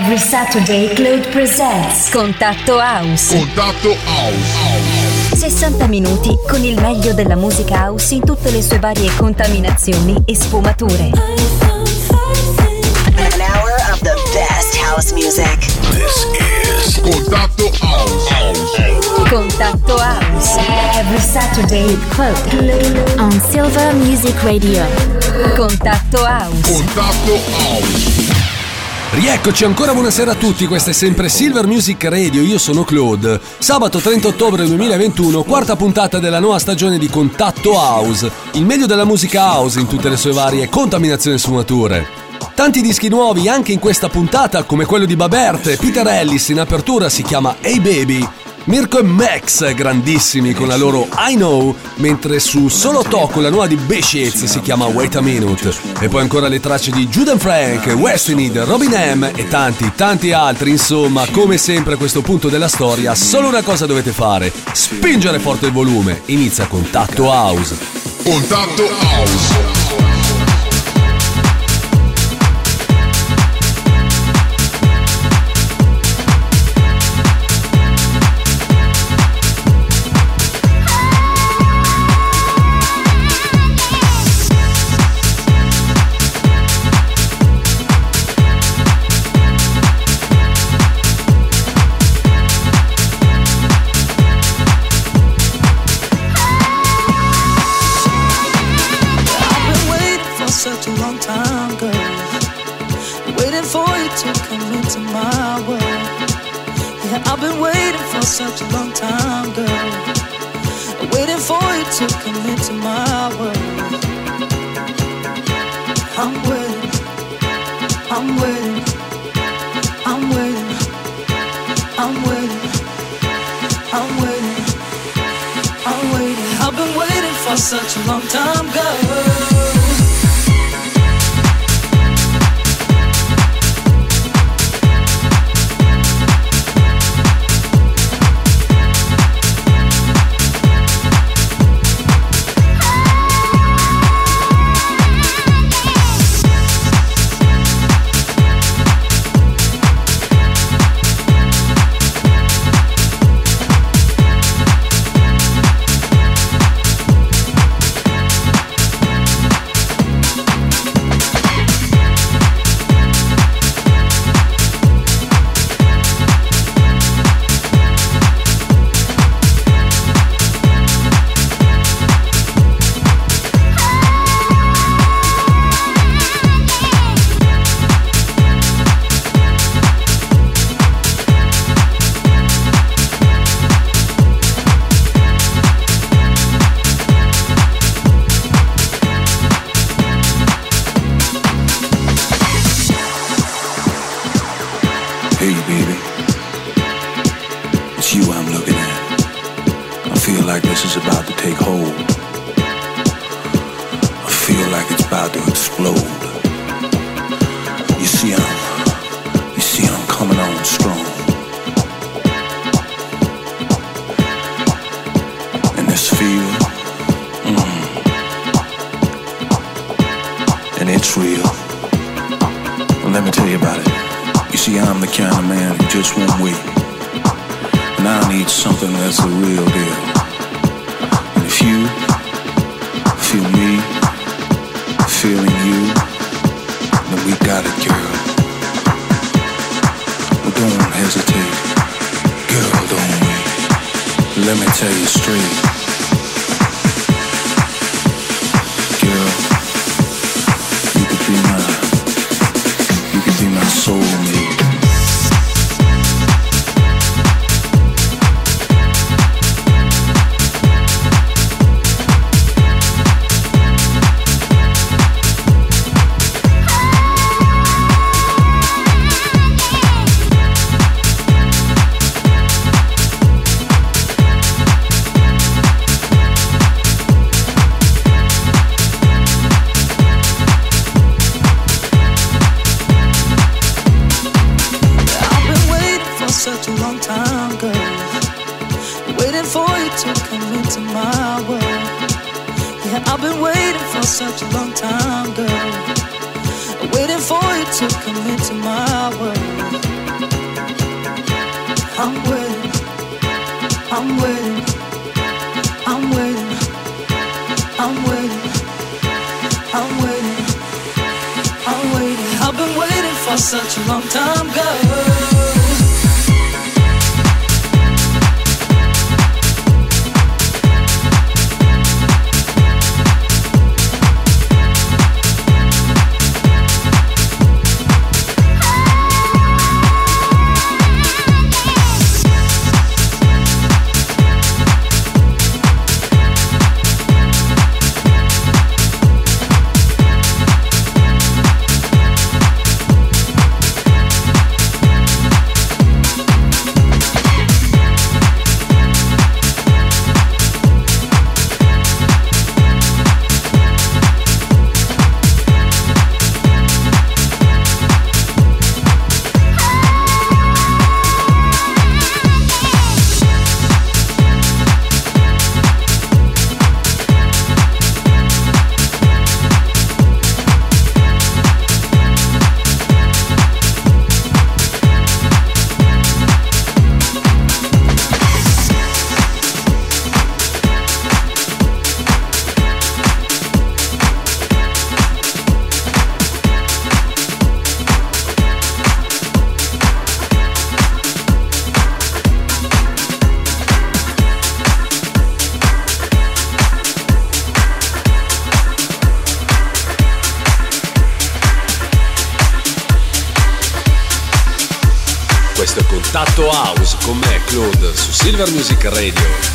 Every Saturday Claude presents Contatto House. Contatto House. 60 minuti con il meglio della musica house in tutte le sue varie contaminazioni e sfumature. An hour of the best house music. This is Contatto House. Contatto House. Every Saturday Claude. On Silver Music Radio. Contatto House. Contatto House. Rieccoci ancora buonasera a tutti, questa è sempre Silver Music Radio, io sono Claude. Sabato 30 ottobre 2021, quarta puntata della nuova stagione di Contatto House, il meglio della musica house in tutte le sue varie contaminazioni e sfumature. Tanti dischi nuovi anche in questa puntata, come quello di Babert e Peter Ellis in apertura si chiama Hey Baby. Mirko e Max, grandissimi con la loro I Know, mentre su Solo Tocco la nuova di Beshitz si chiama Wait a Minute. E poi ancora le tracce di Judan Frank, Westinid, Robin M e tanti, tanti altri. Insomma, come sempre a questo punto della storia, solo una cosa dovete fare: spingere forte il volume. Inizia Contatto House. Contatto House. I've been waiting for such a long time, girl. Waiting for you to come into my world. I'm waiting. I'm waiting. I'm waiting. I'm waiting. I'm waiting. I'm waiting. I've been waiting for such a long time, girl. You see, I'm coming on strong. And this feel. mm, and it's real. Let me tell you about it. You see, I'm the kind of man who just won't wait. And I need something that's the real deal. For such a long time, girl. Popular Music Radio.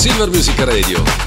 Silver Music Radio.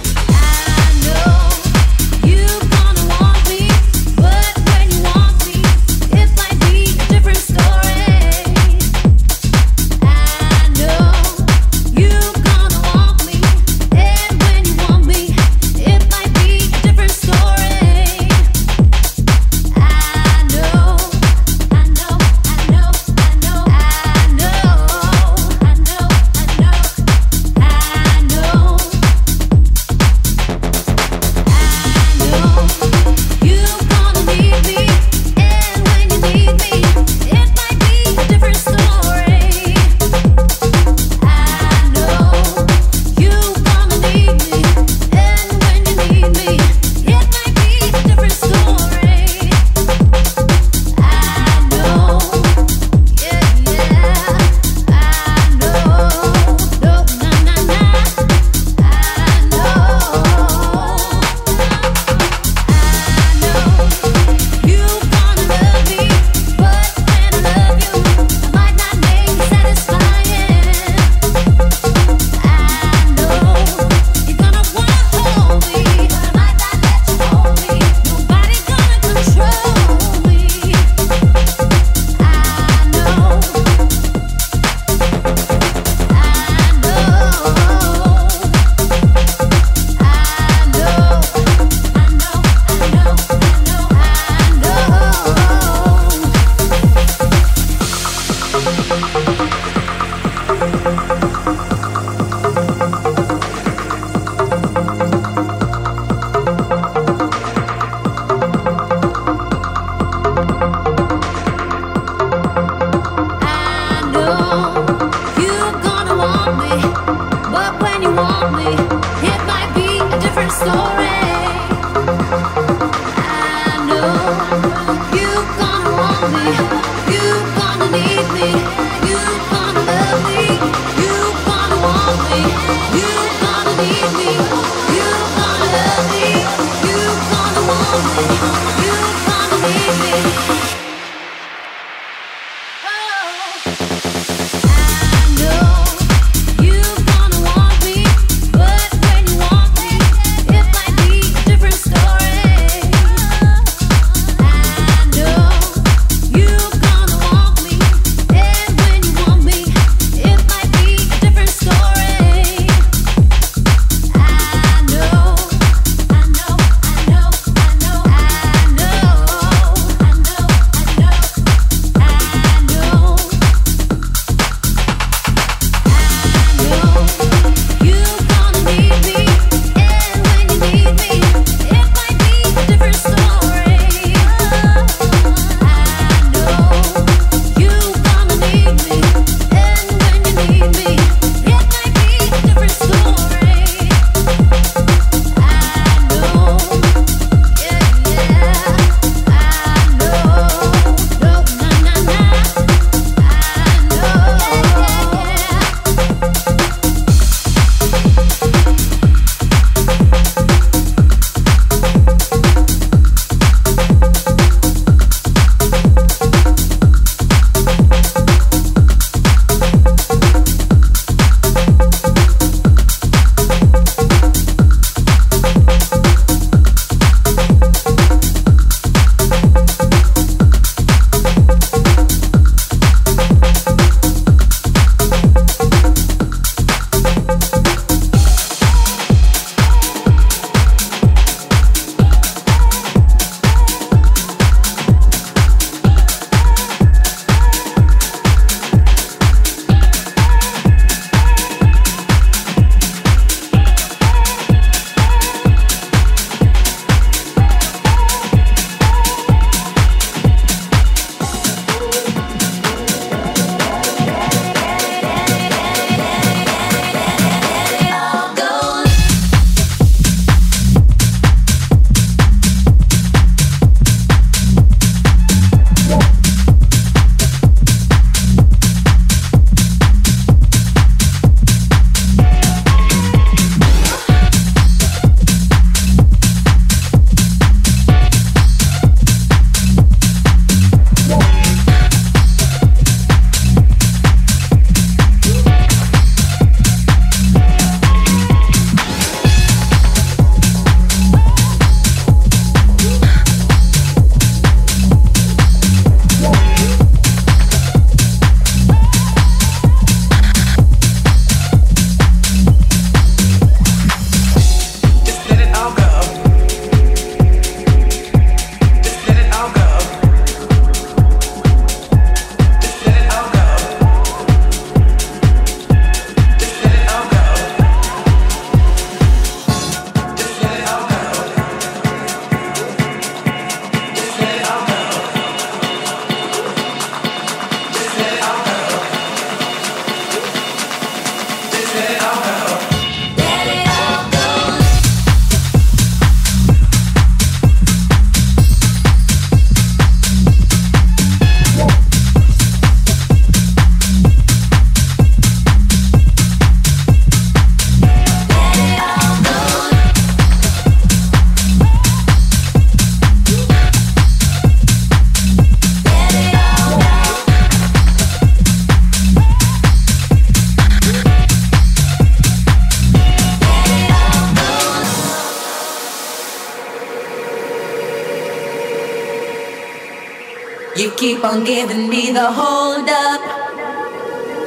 You keep on giving me the hold up.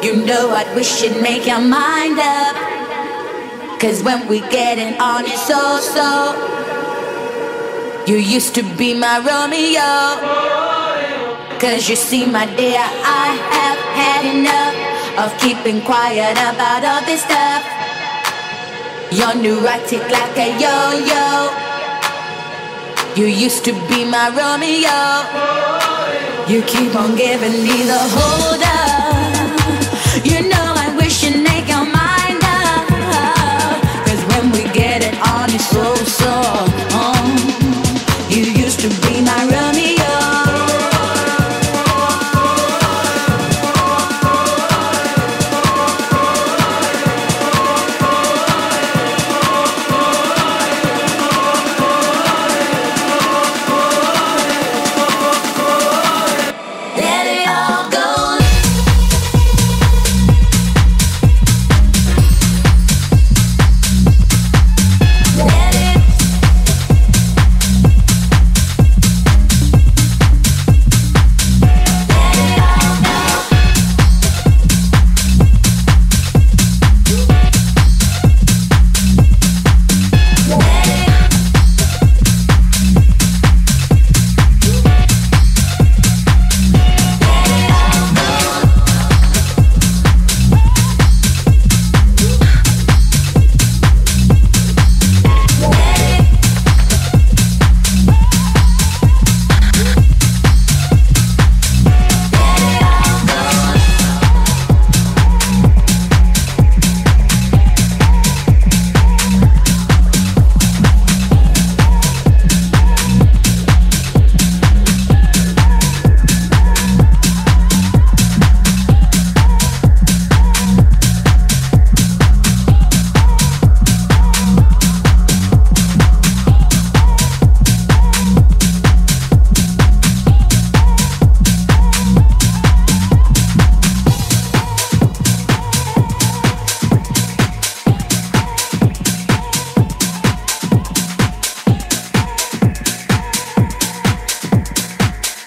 You know I'd wish you'd make your mind up. Cause when we get it on, it's so so. You used to be my Romeo. Cause you see, my dear, I have had enough of keeping quiet about all this stuff. You're neurotic like a yo yo. You used to be my Romeo. You keep on giving me the hold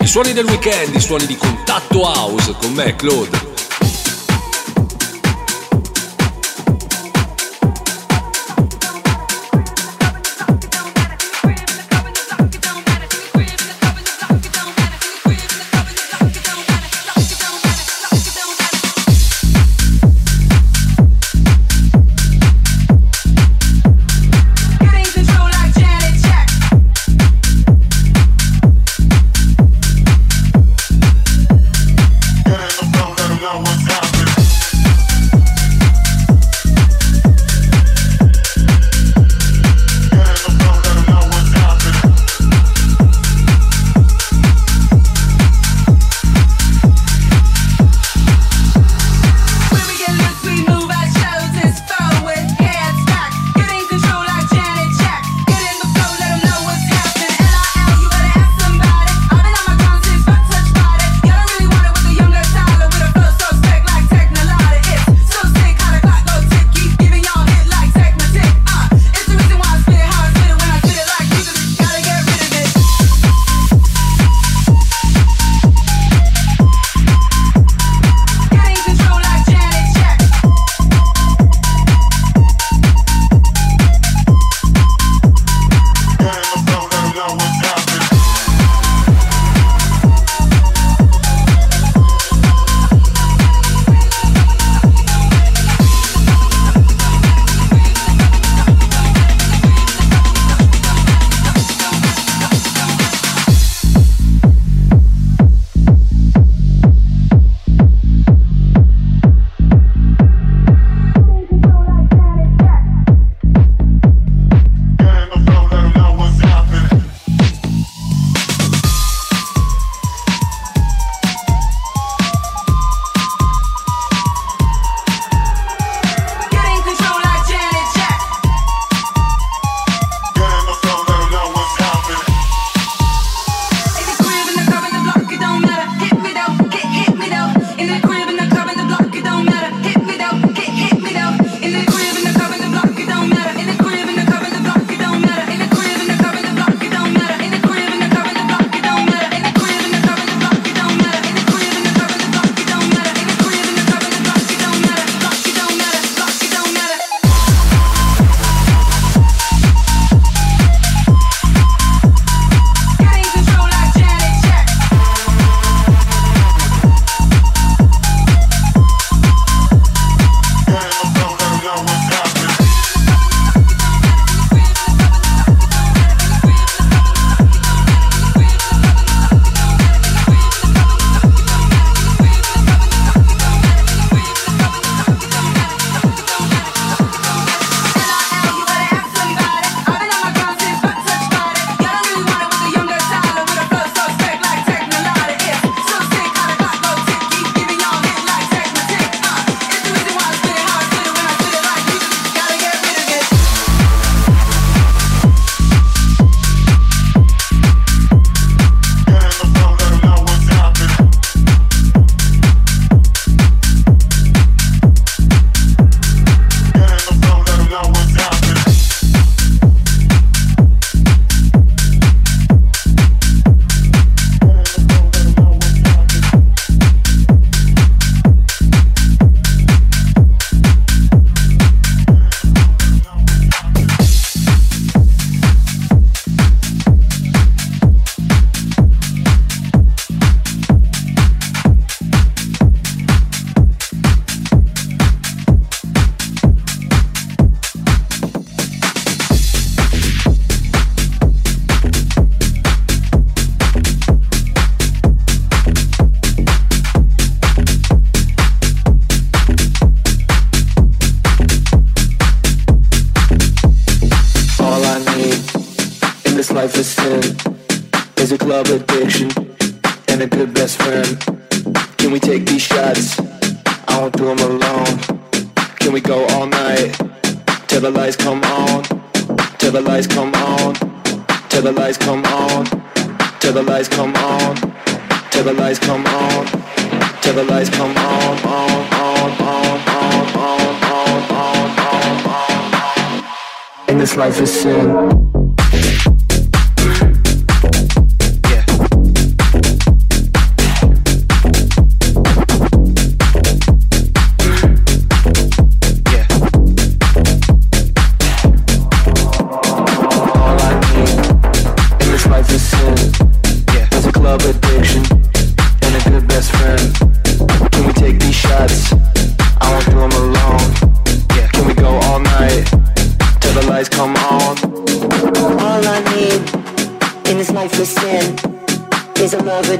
suoni del weekend, i suoni di contatto house con me, Claude. There's a club addiction and a good best friend. Can we take these shots? I won't do them alone. Can we go all night till the lights come on? Till the lights come on. Till the lights come on. Till the lights come on. Till the lights come on. Till the lights come on. On on on on on on on on. And this life is sin. Sabato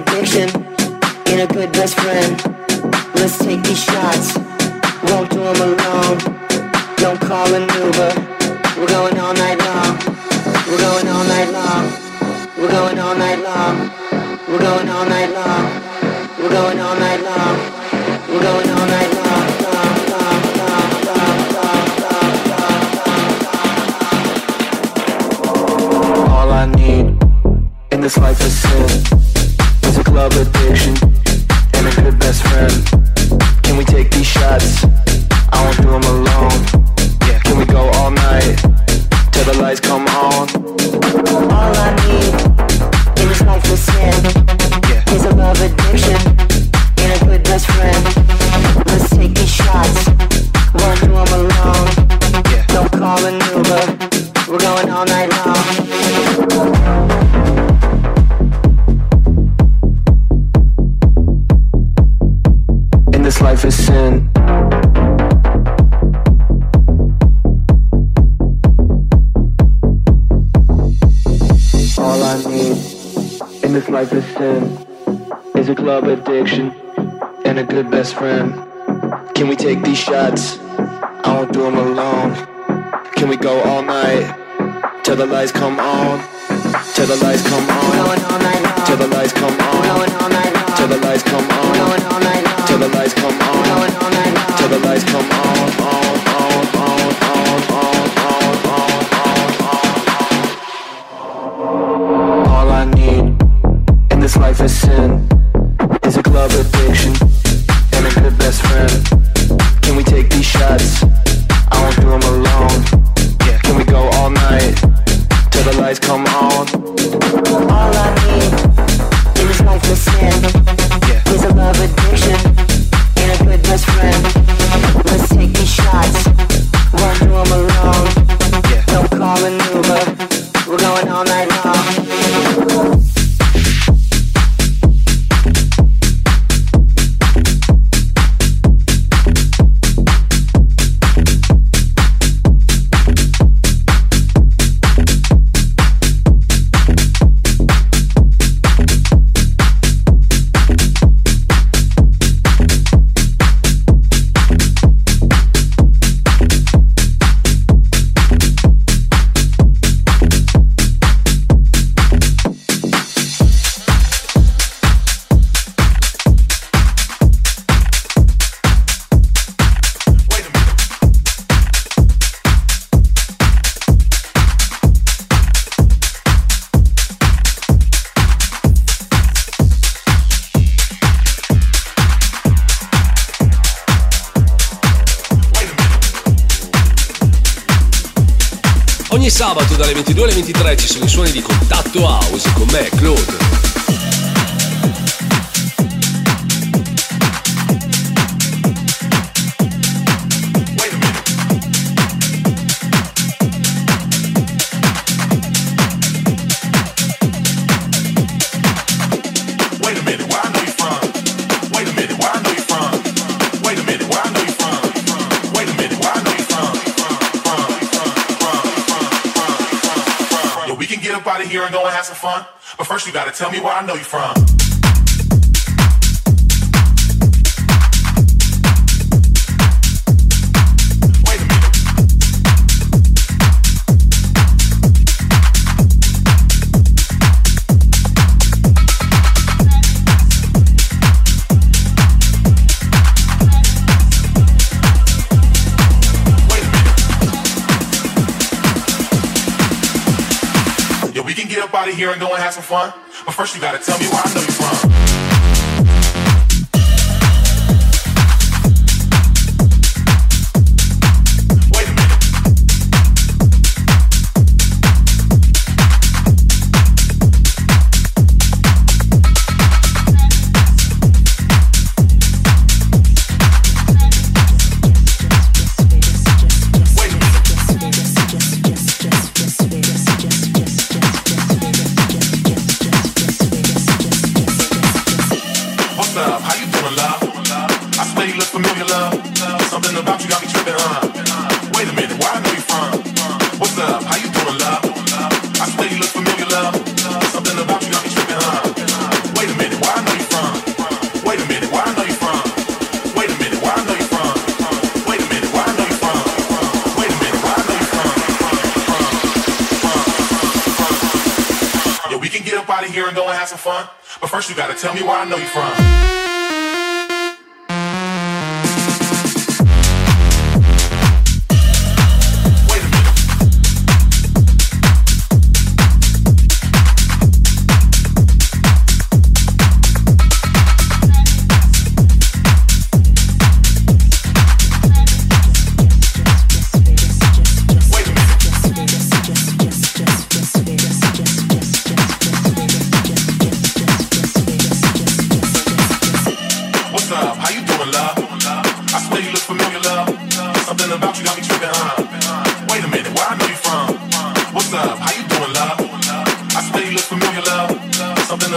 But first you gotta tell me where I know you from.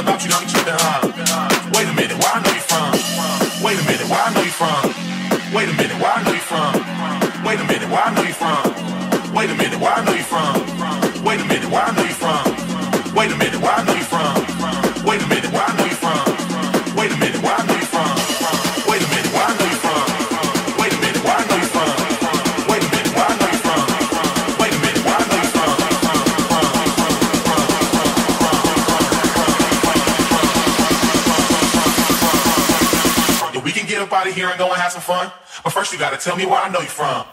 Wait a minute, where I know you from? Wait a minute, where I know you from? Wait a minute, where I know you from? Wait a minute, where I know you from? Wait a minute, where I know you from? Wait a minute, where I know you from? Wait a minute, where have some fun. But first you gotta tell me where I know you from.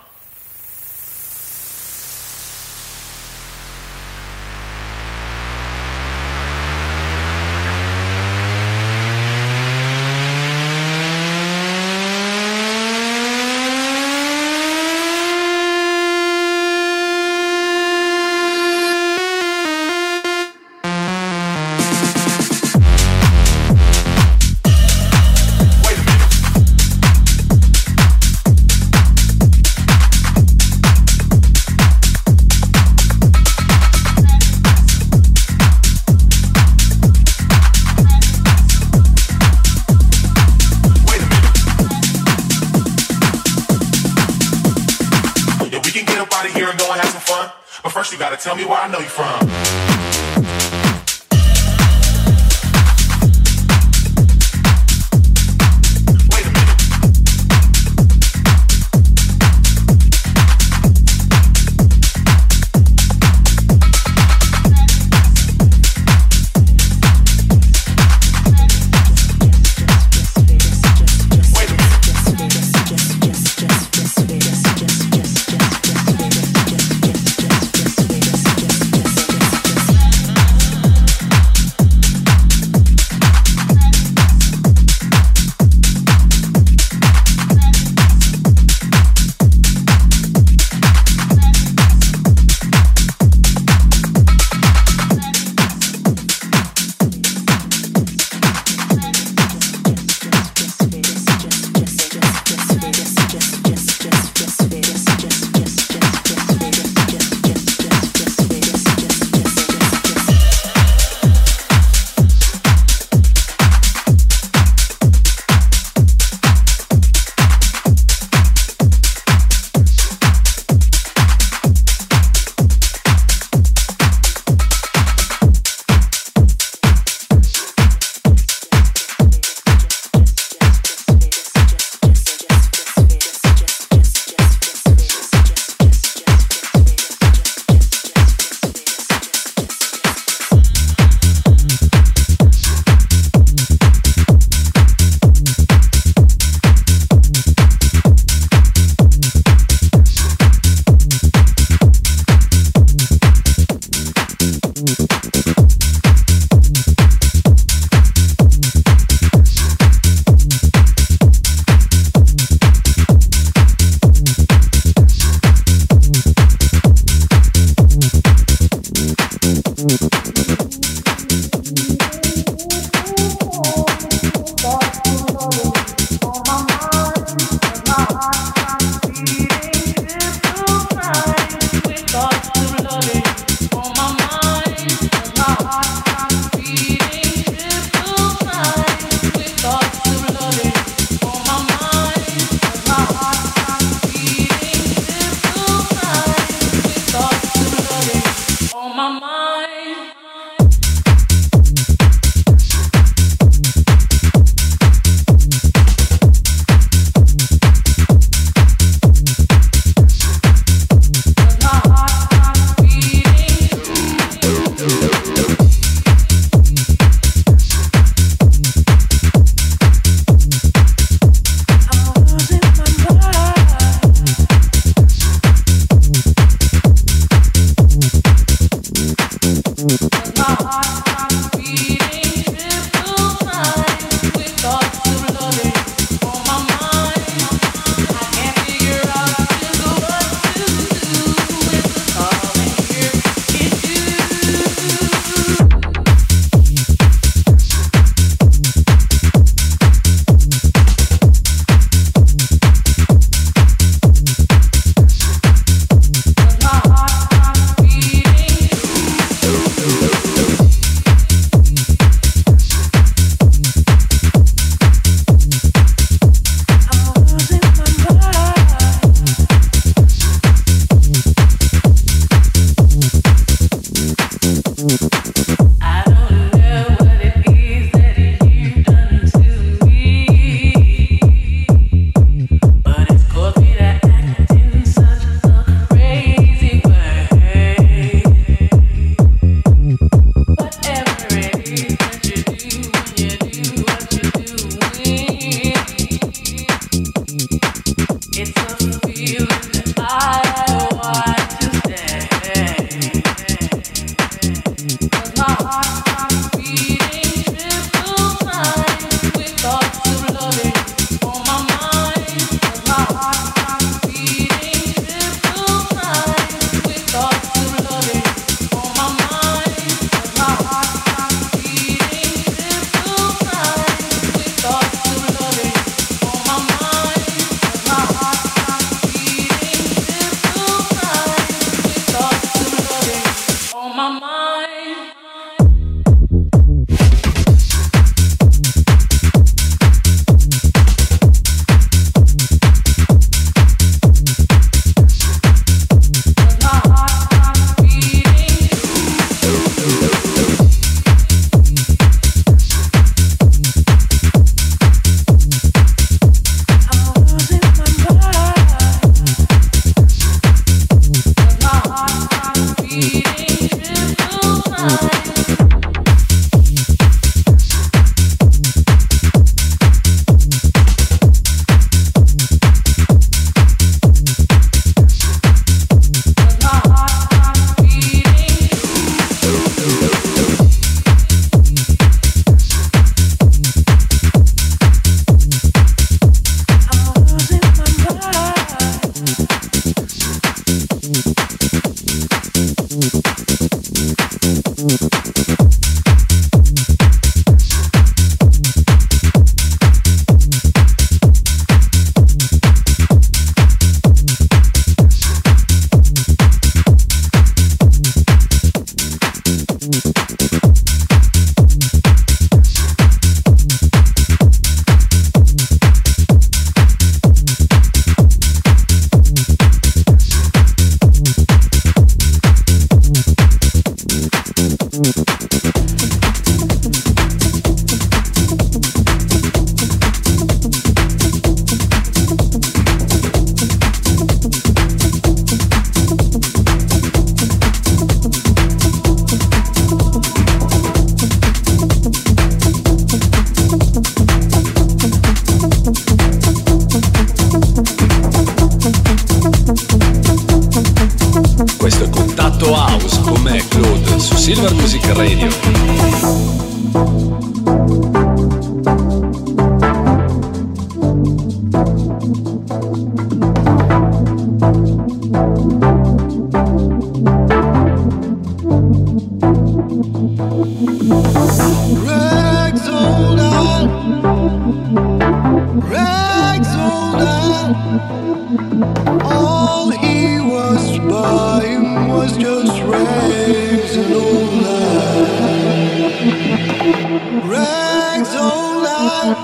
don't lie.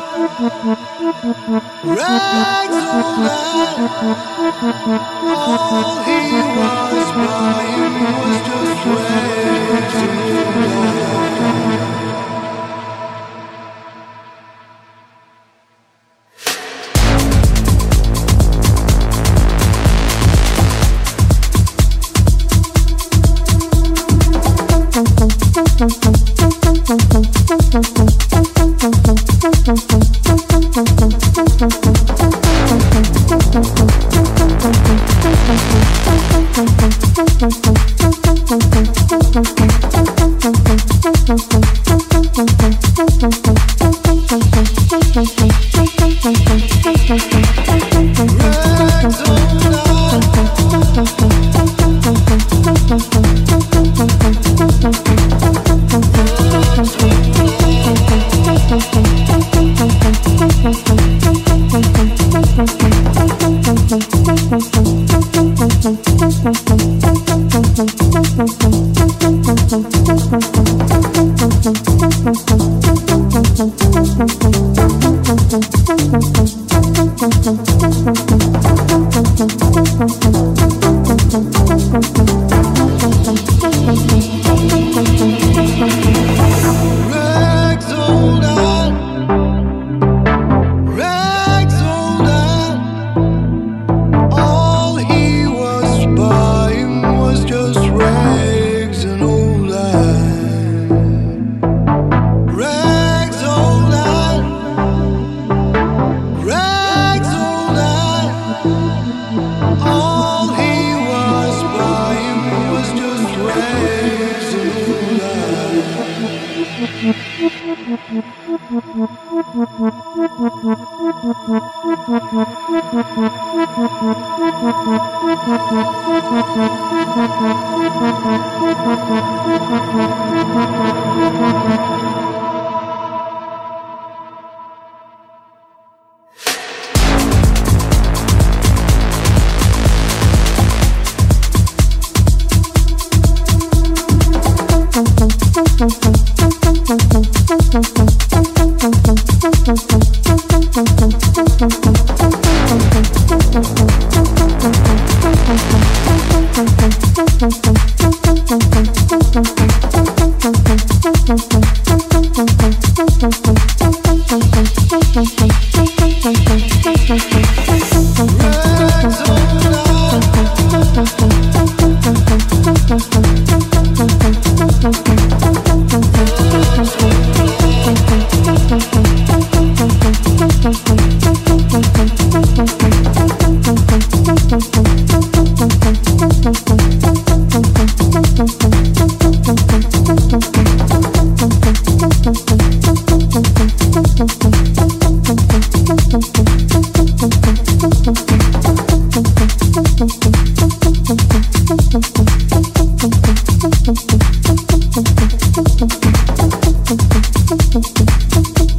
Rags don't. All he was, boy, he was just raised to. Hmm hmm hmm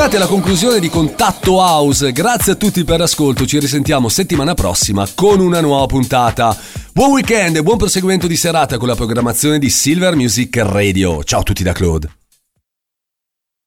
Arrivati alla conclusione di Contatto House. Grazie a tutti per l'ascolto. Ci risentiamo settimana prossima con una nuova puntata. Buon weekend e buon proseguimento di serata con la programmazione di Silver Music Radio. Ciao a tutti da Claude.